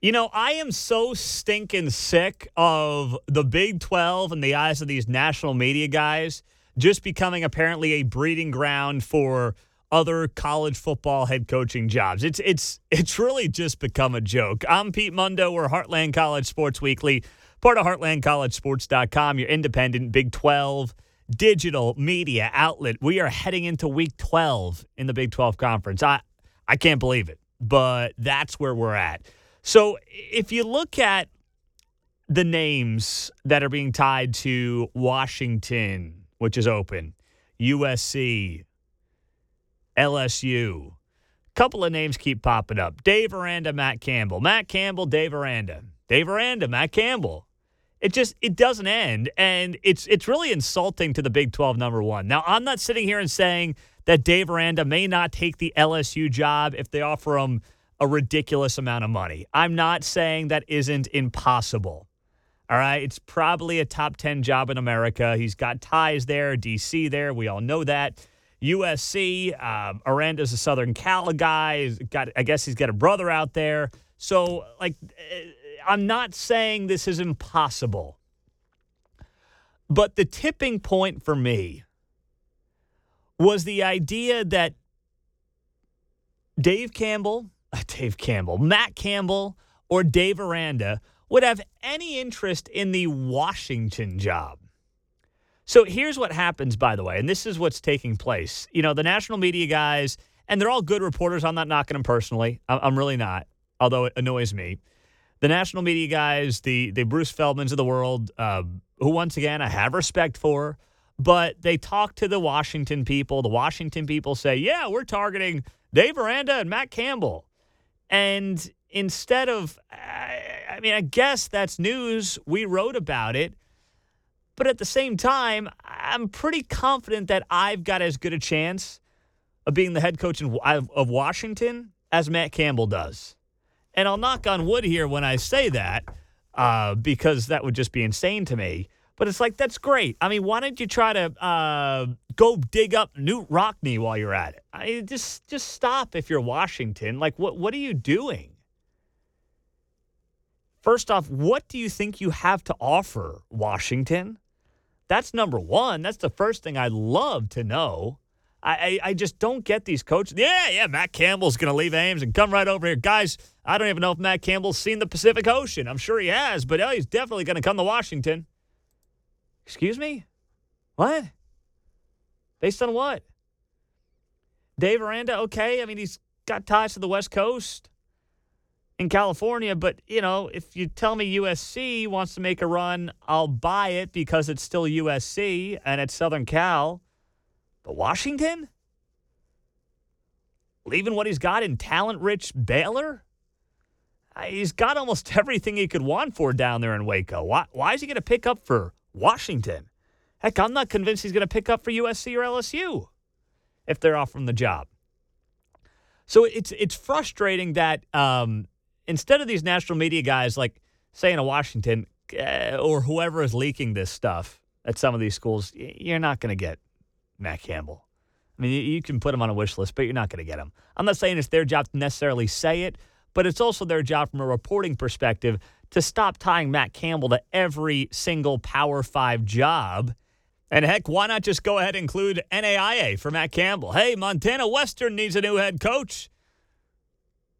You know, I am so stinking sick of the Big 12 in the eyes of these national media guys just becoming apparently a breeding ground for other college football head coaching jobs. It's it's it's really just become a joke. I'm Pete Mundo. We're Heartland College Sports Weekly, part of HeartlandCollegeSports.com, your independent Big 12 digital media outlet. We are heading into week 12 in the Big 12 conference. I I can't believe it, but that's where we're at. So if you look at the names that are being tied to Washington, which is open, USC, LSU, a couple of names keep popping up. Dave Aranda, Matt Campbell. Matt Campbell, Dave Aranda. Dave Aranda, Matt Campbell. It just it doesn't end and it's it's really insulting to the Big 12 number 1. Now, I'm not sitting here and saying that Dave Aranda may not take the LSU job if they offer him a ridiculous amount of money. I'm not saying that isn't impossible. All right. It's probably a top 10 job in America. He's got ties there, DC there. We all know that. USC, um, Aranda's a Southern Cal guy. He's got, I guess he's got a brother out there. So, like, eh, I'm not saying this is impossible. But the tipping point for me was the idea that Dave Campbell, Dave Campbell, Matt Campbell, or Dave Aranda would have any interest in the Washington job. So here's what happens, by the way, and this is what's taking place. You know, the national media guys, and they're all good reporters. I'm not knocking them personally. I'm really not, although it annoys me. The national media guys, the the Bruce Feldmans of the world, uh, who once again I have respect for, but they talk to the Washington people. The Washington people say, "Yeah, we're targeting Dave Aranda and Matt Campbell," and instead of, I mean, I guess that's news. We wrote about it. But at the same time, I'm pretty confident that I've got as good a chance of being the head coach of Washington as Matt Campbell does. And I'll knock on wood here when I say that uh, because that would just be insane to me. But it's like, that's great. I mean, why don't you try to uh, go dig up Knute Rockne while you're at it? I mean, just, just stop if you're Washington. Like, what, what are you doing? First off, what do you think you have to offer Washington? That's number one. That's the first thing I'd love to know. I, I, I just don't get these coaches. Yeah, yeah, Matt Campbell's going to leave Ames and come right over here. Guys, I don't even know if Matt Campbell's seen the Pacific Ocean. I'm sure he has, but oh, he's definitely going to come to Washington. Excuse me? What? Based on what? Dave Aranda, okay. I mean, he's got ties to the West Coast in California. But, you know, if you tell me USC wants to make a run, I'll buy it because it's still USC and it's Southern Cal. But Washington? Leaving what he's got in talent rich Baylor? He's got almost everything he could want for down there in Waco. Why, why is he going to pick up for Washington? Heck, I'm not convinced he's going to pick up for USC or LSU if they're off from the job. So it's it's frustrating that um, instead of these national media guys like saying to Washington uh, or whoever is leaking this stuff at some of these schools, you're not going to get Matt Campbell. I mean, you can put him on a wish list, but you're not going to get him. I'm not saying it's their job to necessarily say it, but it's also their job from a reporting perspective to stop tying Matt Campbell to every single Power Five job. And heck, why not just go ahead and include NAIA for Matt Campbell? Hey, Montana Western needs a new head coach.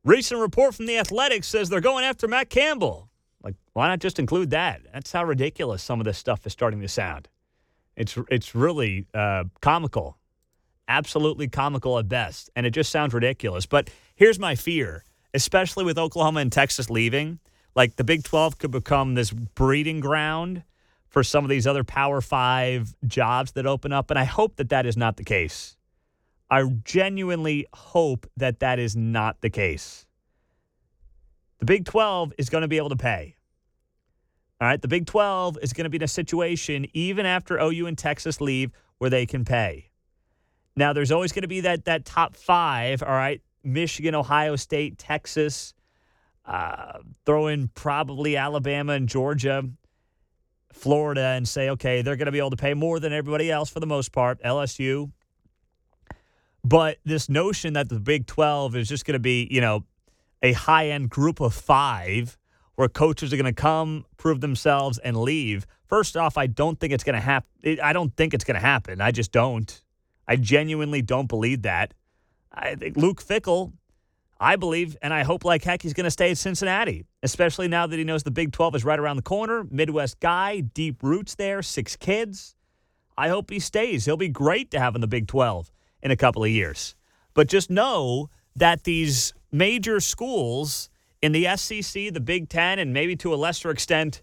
Recent report from the Athletics says they're going after Matt Campbell. Like, why not just include that? That's how ridiculous some of this stuff is starting to sound. It's it's really uh, comical, absolutely comical at best, and it just sounds ridiculous. But here's my fear, especially with Oklahoma and Texas leaving, like the Big 12 could become this breeding ground for some of these other Power Five jobs that open up, and I hope that that is not the case. I genuinely hope that that is not the case. The Big 12 is going to be able to pay. All right. The Big 12 is going to be in a situation, even after OU and Texas leave, where they can pay. Now, there's always going to be that, that top five. All right. Michigan, Ohio State, Texas, uh, throw in probably Alabama and Georgia, Florida, and say, okay, they're going to be able to pay more than everybody else for the most part. LSU, but this notion that the Big 12 is just going to be, you know, a high end group of five where coaches are going to come, prove themselves, and leave. First off, I don't think it's going to happen. I don't think it's going to happen. I just don't. I genuinely don't believe that. I think Luke Fickell, I believe, and I hope like heck he's going to stay at Cincinnati, especially now that he knows the Big 12 is right around the corner. Midwest guy, deep roots there, six kids. I hope he stays. He'll be great to have in the Big 12 in a couple of years. But just know that these major schools in the SEC, the Big Ten, and maybe to a lesser extent,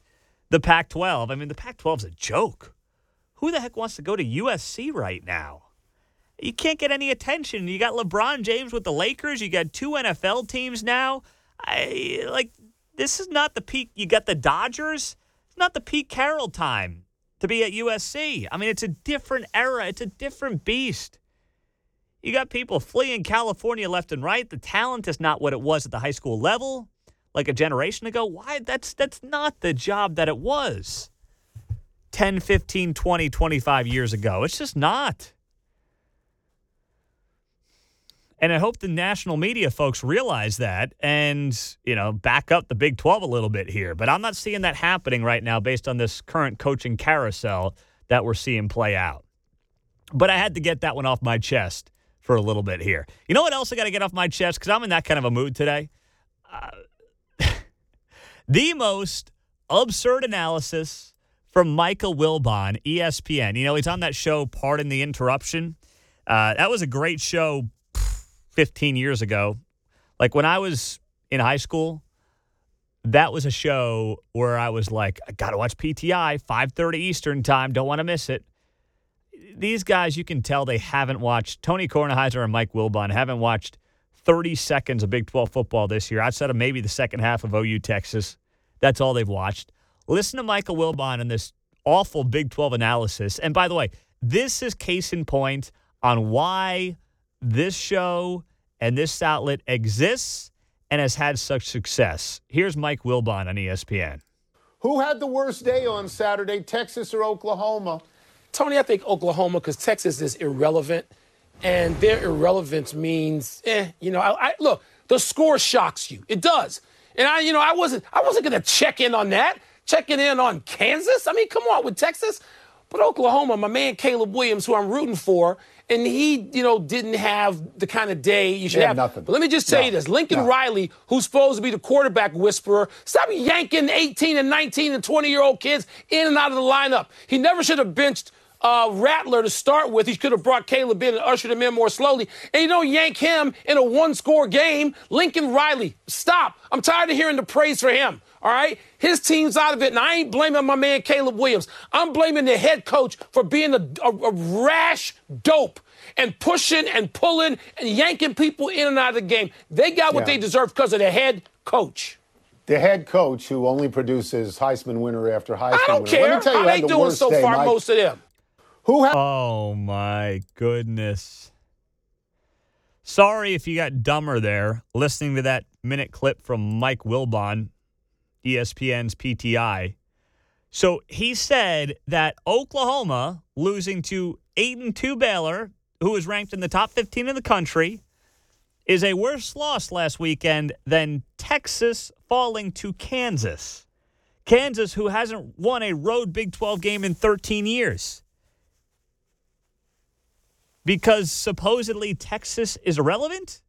the Pac 12. I mean, the Pac 12 is a joke. Who the heck wants to go to USC right now? You can't get any attention. You got LeBron James with the Lakers. You got two NFL teams now. I like this is not the peak. You got the Dodgers. It's not the Pete Carroll time to be at USC. I mean, it's a different era. It's a different beast. You got people fleeing California left and right. The talent is not what it was at the high school level like a generation ago. Why? That's that's not the job that it was 10, 15, 20, 25 years ago. It's just not. And I hope the national media folks realize that and, you know, back up the Big 12 a little bit here. But I'm not seeing that happening right now based on this current coaching carousel that we're seeing play out. But I had to get that one off my chest for a little bit here. You know what else I got to get off my chest? Because I'm in that kind of a mood today. Uh, the most absurd analysis from Michael Wilbon, ESPN. You know, he's on that show, Pardon the Interruption. Uh, that was a great show 15 years ago. Like when I was in high school, that was a show where I was like, I got to watch PTI, 5:30 Eastern time, don't want to miss it these guys, you can tell they haven't watched Tony Kornheiser and Mike Wilbon haven't watched 30 seconds of Big 12 football this year, outside of maybe the second half of OU Texas. That's all they've watched. Listen to Michael Wilbon and this awful Big 12 analysis. And by the way, this is case in point on why this show and this outlet exists and has had such success. Here's Mike Wilbon on ESPN. Who had the worst day on Saturday, Texas or Oklahoma? Tony, I think Oklahoma because Texas is irrelevant, and their irrelevance means, eh, you know. I, I, look, the score shocks you. It does, and I, you know, I wasn't, I wasn't going to check in on that. Checking in on Kansas. I mean, come on with Texas, but Oklahoma, my man Caleb Williams, who I'm rooting for, and he, you know, didn't have the kind of day you should have. Nothing. But let me just tell no. you this: Lincoln no. Riley, who's supposed to be the quarterback whisperer, stop yanking 18 and 19 and 20 year old kids in and out of the lineup. He never should have benched uh, Rattler to start with. He could have brought Caleb in and ushered him in more slowly. And you don't yank him in a one score game. Lincoln Riley, stop. I'm tired of hearing the praise for him. All right? His team's out of it, and I ain't blaming my man Caleb Williams. I'm blaming the head coach for being a, a, a rash dope and pushing and pulling and yanking people in and out of the game. They got what Yeah. they deserve because of the head coach. The head coach who only produces Heisman winner after Heisman I don't winner. care Let me tell you, how who they the doing so day, far, Mike. most of them. Who had Oh my goodness. Sorry if you got dumber there listening to that minute clip from Mike Wilbon, ESPN's PTI. So he said that Oklahoma losing to 8 and 2 Baylor, who is ranked in the top 15 in the country, is a worse loss last weekend than Texas falling to Kansas. Kansas, who hasn't won a road Big 12 game in 13 years because supposedly Texas is irrelevant?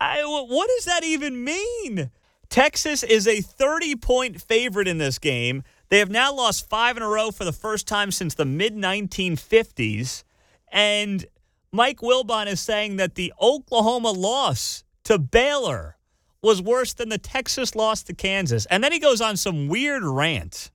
I, what does that even mean? Texas is a 30 point favorite in this game. They have now lost five in a row for the first time since the mid 1950s. And Mike Wilbon is saying that the Oklahoma loss to Baylor was worse than the Texas loss to Kansas. And then he goes on some weird rant.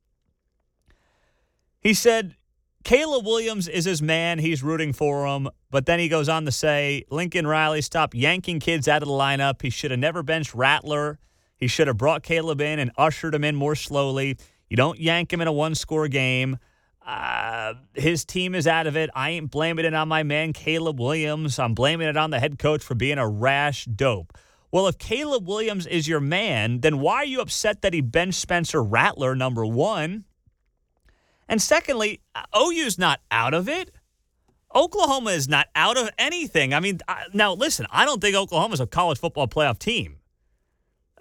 He said, Caleb Williams is his man. He's rooting for him. But then he goes on to say Lincoln Riley stopped yanking kids out of the lineup. He should have never benched Rattler. He should have brought Caleb in and ushered him in more slowly. You don't yank him in a one score game. Uh, his team is out of it. I ain't blaming it on my man, Caleb Williams. I'm blaming it on the head coach for being a rash dope. Well, if Caleb Williams is your man, then why are you upset that he benched Spencer Rattler, number one? And secondly, OU's not out of it. Oklahoma is not out of anything. I mean, I, now listen, I don't think Oklahoma's a college football playoff team.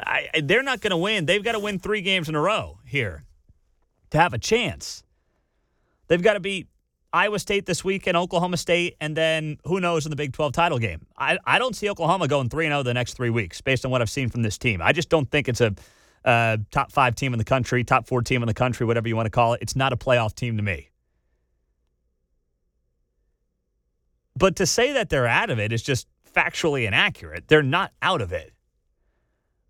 I, they're not going to win. They've got to win three games in a row here to have a chance. They've got to beat Iowa State this week and Oklahoma State, and then who knows in the Big 12 title game. I, I don't see Oklahoma going 3 0 the next three weeks based on what I've seen from this team. I just don't think it's a uh, top five team in the country, top four team in the country, whatever you want to call it. It's not a playoff team to me. But to say that they're out of it is just factually inaccurate. They're not out of it.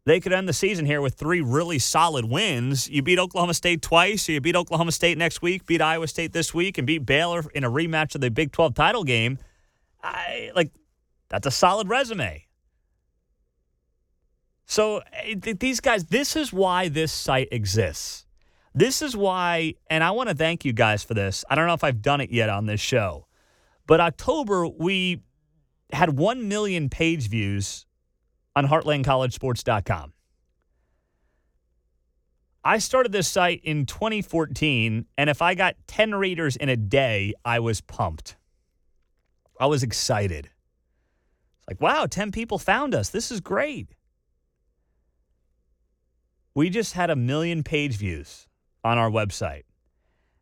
They could end the season here with three really solid wins. You beat Oklahoma State twice, or you beat Oklahoma State next week, beat Iowa State this week, and beat Baylor in a rematch of the Big 12 title game. I like that's a solid resume. So eh, these guys, this is why this site exists. This is why, and I want to thank you guys for this. I don't know if I've done it yet on this show. But October, we had 1 million page views on heartlandcollegesports.com. I started this site in 2014, and if I got 10 readers in a day, I was pumped. I was excited. It's like, wow, 10 people found us. This is great. We just had a million page views on our website.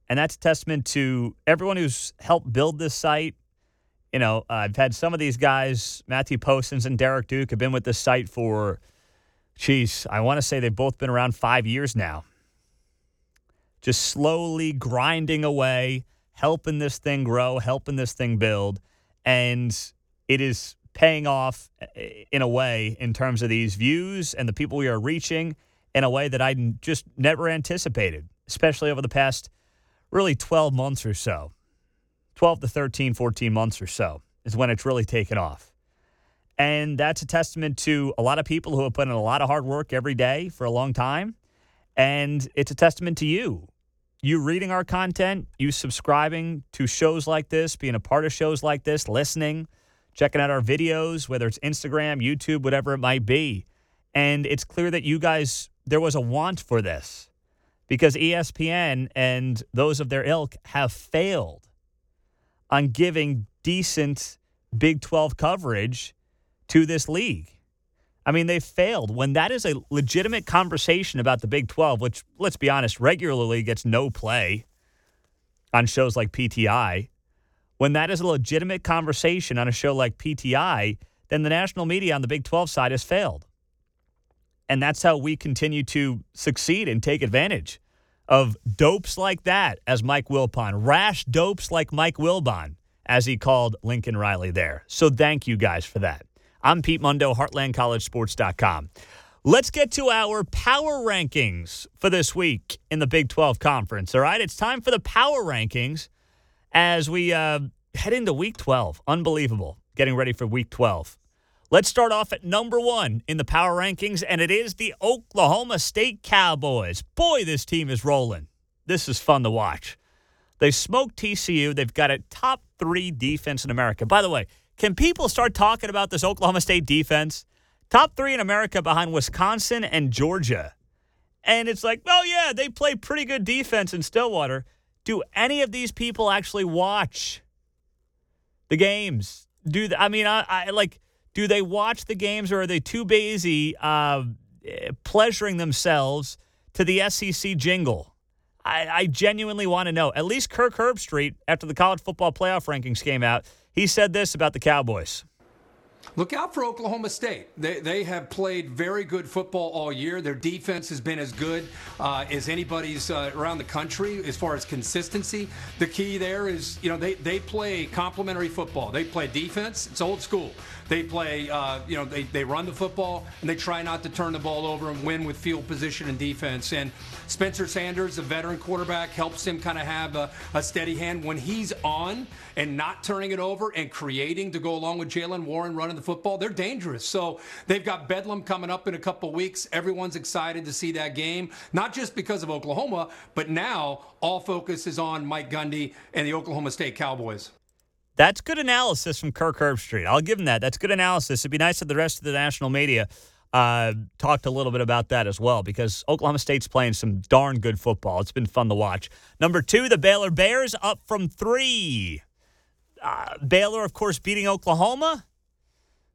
And that's a testament to everyone who's helped build this site. You know, uh, I've had some of these guys, Matthew Postins and Derek Duke, have been with this site for, geez, I want to say they've both been around five years now. Just slowly grinding away, helping this thing grow, helping this thing build. And it is paying off uh, in a way in terms of these views and the people we are reaching in a way that I just never anticipated, especially over the past really 12 months or so. 12 to 13, 14 months or so is when it's really taken off. And that's a testament to a lot of people who have put in a lot of hard work every day for a long time. And it's a testament to you. You reading our content, you subscribing to shows like this, being a part of shows like this, listening, checking out our videos, whether it's Instagram, YouTube, whatever it might be. And it's clear that you guys, there was a want for this because ESPN and those of their ilk have failed on giving decent Big 12 coverage to this league. I mean, they failed. When that is a legitimate conversation about the Big 12, which, let's be honest, regularly gets no play on shows like PTI, when that is a legitimate conversation on a show like PTI, then the national media on the Big 12 side has failed. And that's how we continue to succeed and take advantage of dopes like that, as Mike Wilbon, rash dopes like Mike Wilbon, as he called Lincoln Riley there. So thank you guys for that. I'm Pete Mundo, HeartlandCollegeSports.com. Let's get to our power rankings for this week in the Big 12 Conference. All right, it's time for the power rankings as we uh, head into week 12. Unbelievable. Getting ready for week 12. Let's start off at number one in the power rankings, and it is the Oklahoma State Cowboys. Boy, this team is rolling. This is fun to watch. They smoked TCU. They've got a top three defense in America. By the way, can people start talking about this Oklahoma State defense? Top three in America behind Wisconsin and Georgia. And it's like, oh, yeah, they play pretty good defense in Stillwater. Do any of these people actually watch the games? Do the, I mean, I, I like do they watch the games or are they too busy uh, pleasuring themselves to the SEC jingle? I, I genuinely want to know. At least Kirk Herbstreit, after the college football playoff rankings came out, he said this about the Cowboys. Look out for Oklahoma State. They, they have played very good football all year. Their defense has been as good uh, as anybody's uh, around the country as far as consistency. The key there is, you know, they, they play complementary football. They play defense, it's old school. They play, uh, you know, they, they run the football and they try not to turn the ball over and win with field position and defense. And Spencer Sanders, a veteran quarterback, helps him kind of have a, a steady hand when he's on and not turning it over and creating to go along with Jaylen Warren running the football. They're dangerous. So they've got Bedlam coming up in a couple weeks. Everyone's excited to see that game, not just because of Oklahoma, but now all focus is on Mike Gundy and the Oklahoma State Cowboys. That's good analysis from Kirk Herbstreit. I'll give him that. That's good analysis. It'd be nice if the rest of the national media uh, talked a little bit about that as well because Oklahoma State's playing some darn good football. It's been fun to watch. Number two, the Baylor Bears up from three. Uh, Baylor, of course, beating Oklahoma.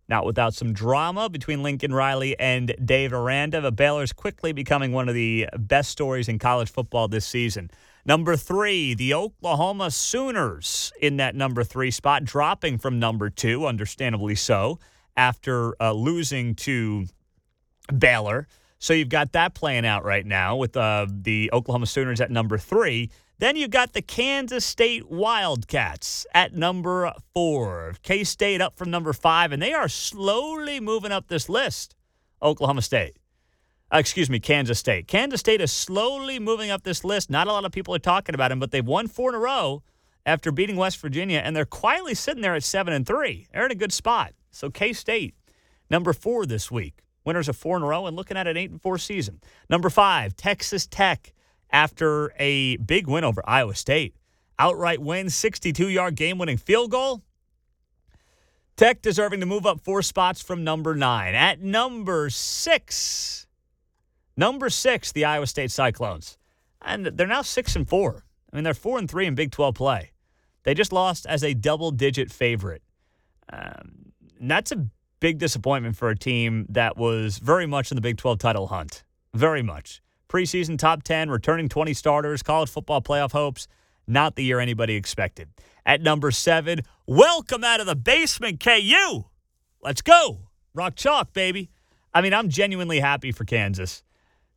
Not without some drama between Lincoln Riley and Dave Aranda, but Baylor's quickly becoming one of the best stories in college football this season. Number three, the Oklahoma Sooners in that number three spot, dropping from number two, understandably so, after uh, losing to Baylor. So you've got that playing out right now with uh, the Oklahoma Sooners at number three. Then you've got the Kansas State Wildcats at number four. K State up from number five, and they are slowly moving up this list. Oklahoma State. Uh, excuse me, Kansas State. Kansas State is slowly moving up this list. Not a lot of people are talking about them, but they've won four in a row after beating West Virginia, and they're quietly sitting there at seven and three. They're in a good spot. So K State, number four this week. Winners of four in a row and looking at an eight and four season. Number five, Texas Tech after a big win over Iowa State. Outright win, 62 yard game winning field goal. Tech deserving to move up four spots from number nine. At number six, number six, the Iowa State Cyclones. And they're now six and four. I mean, they're four and three in Big 12 play. They just lost as a double digit favorite. Um, that's a big disappointment for a team that was very much in the Big 12 title hunt. Very much preseason top 10, returning 20 starters, college football playoff hopes. Not the year anybody expected. At number seven, welcome out of the basement, KU. Let's go. Rock chalk, baby. I mean, I'm genuinely happy for Kansas.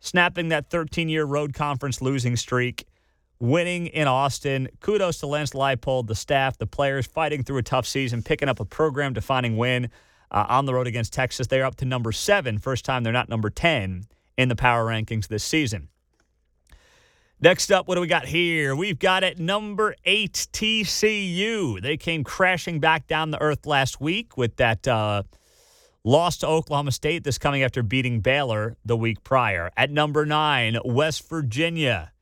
Snapping that 13 year road conference losing streak, winning in Austin. Kudos to Lance Leipold, the staff, the players fighting through a tough season, picking up a program defining win uh, on the road against Texas. They're up to number seven. First time they're not number 10 in the power rankings this season. Next up, what do we got here? We've got at number eight TCU. They came crashing back down the earth last week with that uh, loss to Oklahoma State. This coming after beating Baylor the week prior. At number nine, West Virginia,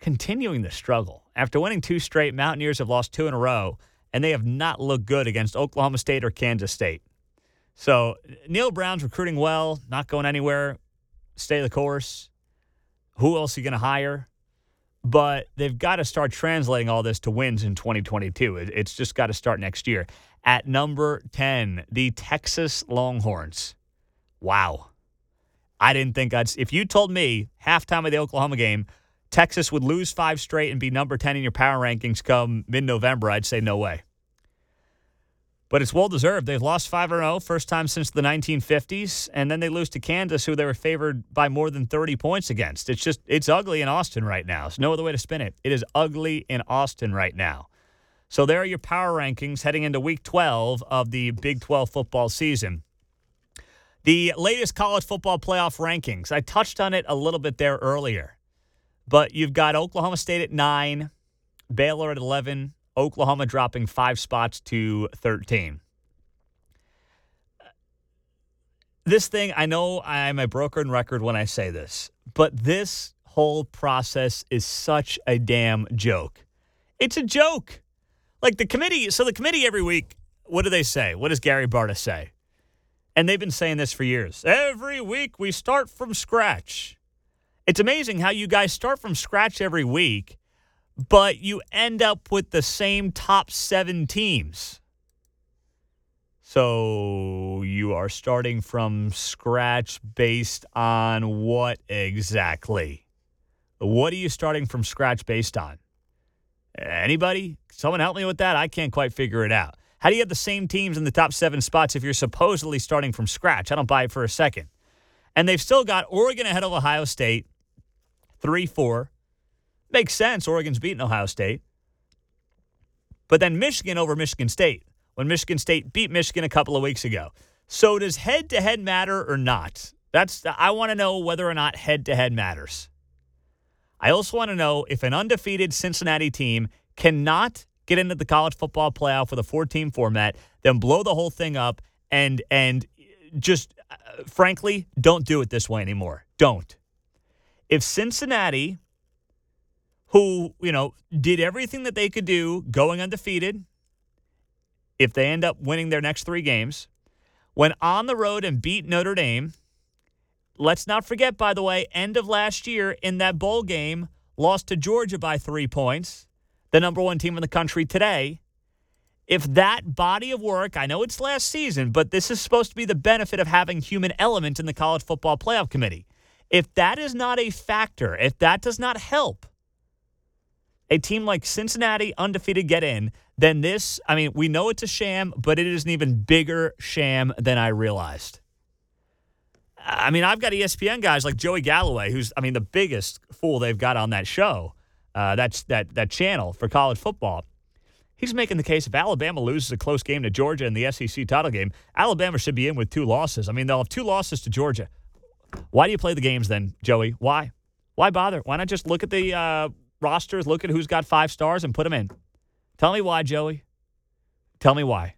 continuing the struggle after winning two straight. Mountaineers have lost two in a row, and they have not looked good against Oklahoma State or Kansas State. So Neal Brown's recruiting well, not going anywhere stay the course. Who else are you going to hire? But they've got to start translating all this to wins in 2022. It's just got to start next year. At number 10, the Texas Longhorns. Wow. I didn't think I'd. If you told me halftime of the Oklahoma game, Texas would lose five straight and be number 10 in your power rankings come mid November, I'd say no way but it's well deserved. They've lost 5 0, first time since the 1950s, and then they lose to Kansas, who they were favored by more than 30 points against. It's just, it's ugly in Austin right now. There's no other way to spin it. It is ugly in Austin right now. So there are your power rankings heading into week 12 of the Big 12 football season. The latest college football playoff rankings, I touched on it a little bit there earlier, but you've got Oklahoma State at nine, Baylor at 11, Oklahoma dropping five spots to 13. This thing, I know I'm a broken record when I say this, but this whole process is such a damn joke. It's a joke. Like the committee, so the committee every week, what do they say? What does Gary Barta say? And they've been saying this for years. Every week we start from scratch. It's amazing how you guys start from scratch every week but you end up with the same top seven teams. So you are starting from scratch based on what exactly? What are you starting from scratch based on? Anybody? Someone help me with that? I can't quite figure it out. How do you have the same teams in the top seven spots if you're supposedly starting from scratch? I don't buy it for a second. And they've still got Oregon ahead of Ohio State, 3 4. Makes sense. Oregon's beaten Ohio State. But then Michigan over Michigan State when Michigan State beat Michigan a couple of weeks ago. So does head to head matter or not? That's I want to know whether or not head to head matters. I also want to know if an undefeated Cincinnati team cannot get into the college football playoff with a four team format, then blow the whole thing up and and just uh, frankly don't do it this way anymore. Don't. If Cincinnati who, you know, did everything that they could do going undefeated if they end up winning their next three games, went on the road and beat Notre Dame. Let's not forget, by the way, end of last year in that bowl game, lost to Georgia by three points, the number one team in the country today. If that body of work, I know it's last season, but this is supposed to be the benefit of having human element in the college football playoff committee. If that is not a factor, if that does not help a team like Cincinnati undefeated get in, then this, I mean, we know it's a sham, but it is an even bigger sham than I realized. I mean, I've got ESPN guys like Joey Galloway, who's, I mean, the biggest fool they've got on that show. Uh, that's that that channel for college football. He's making the case if Alabama loses a close game to Georgia in the SEC title game, Alabama should be in with two losses. I mean, they'll have two losses to Georgia. Why do you play the games then, Joey? Why? Why bother? Why not just look at the uh, rosters, look at who's got five stars, and put them in? Tell me why, Joey. Tell me why.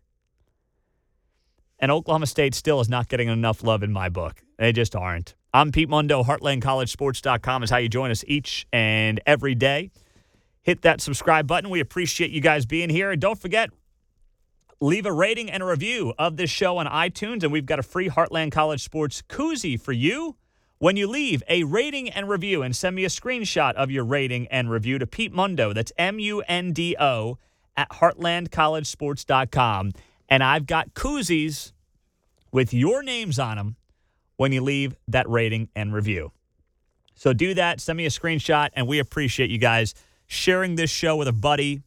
And Oklahoma State still is not getting enough love in my book. They just aren't. I'm Pete Mundo. HeartlandCollegeSports.com is how you join us each and every day. Hit that subscribe button. We appreciate you guys being here. And don't forget, leave a rating and a review of this show on iTunes. And we've got a free Heartland College Sports koozie for you. When you leave a rating and review and send me a screenshot of your rating and review to Pete Mundo, that's M U N D O, at heartlandcollegesports.com. And I've got koozies with your names on them when you leave that rating and review. So do that. Send me a screenshot, and we appreciate you guys sharing this show with a buddy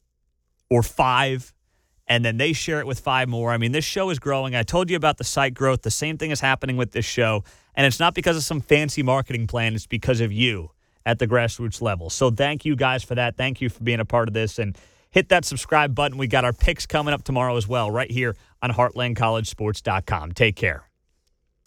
or five, and then they share it with five more. I mean, this show is growing. I told you about the site growth. The same thing is happening with this show. And it's not because of some fancy marketing plan, it's because of you at the grassroots level. So thank you guys for that. Thank you for being a part of this. And hit that subscribe button. We got our picks coming up tomorrow as well, right here on HeartlandCollegeSports.com. Take care.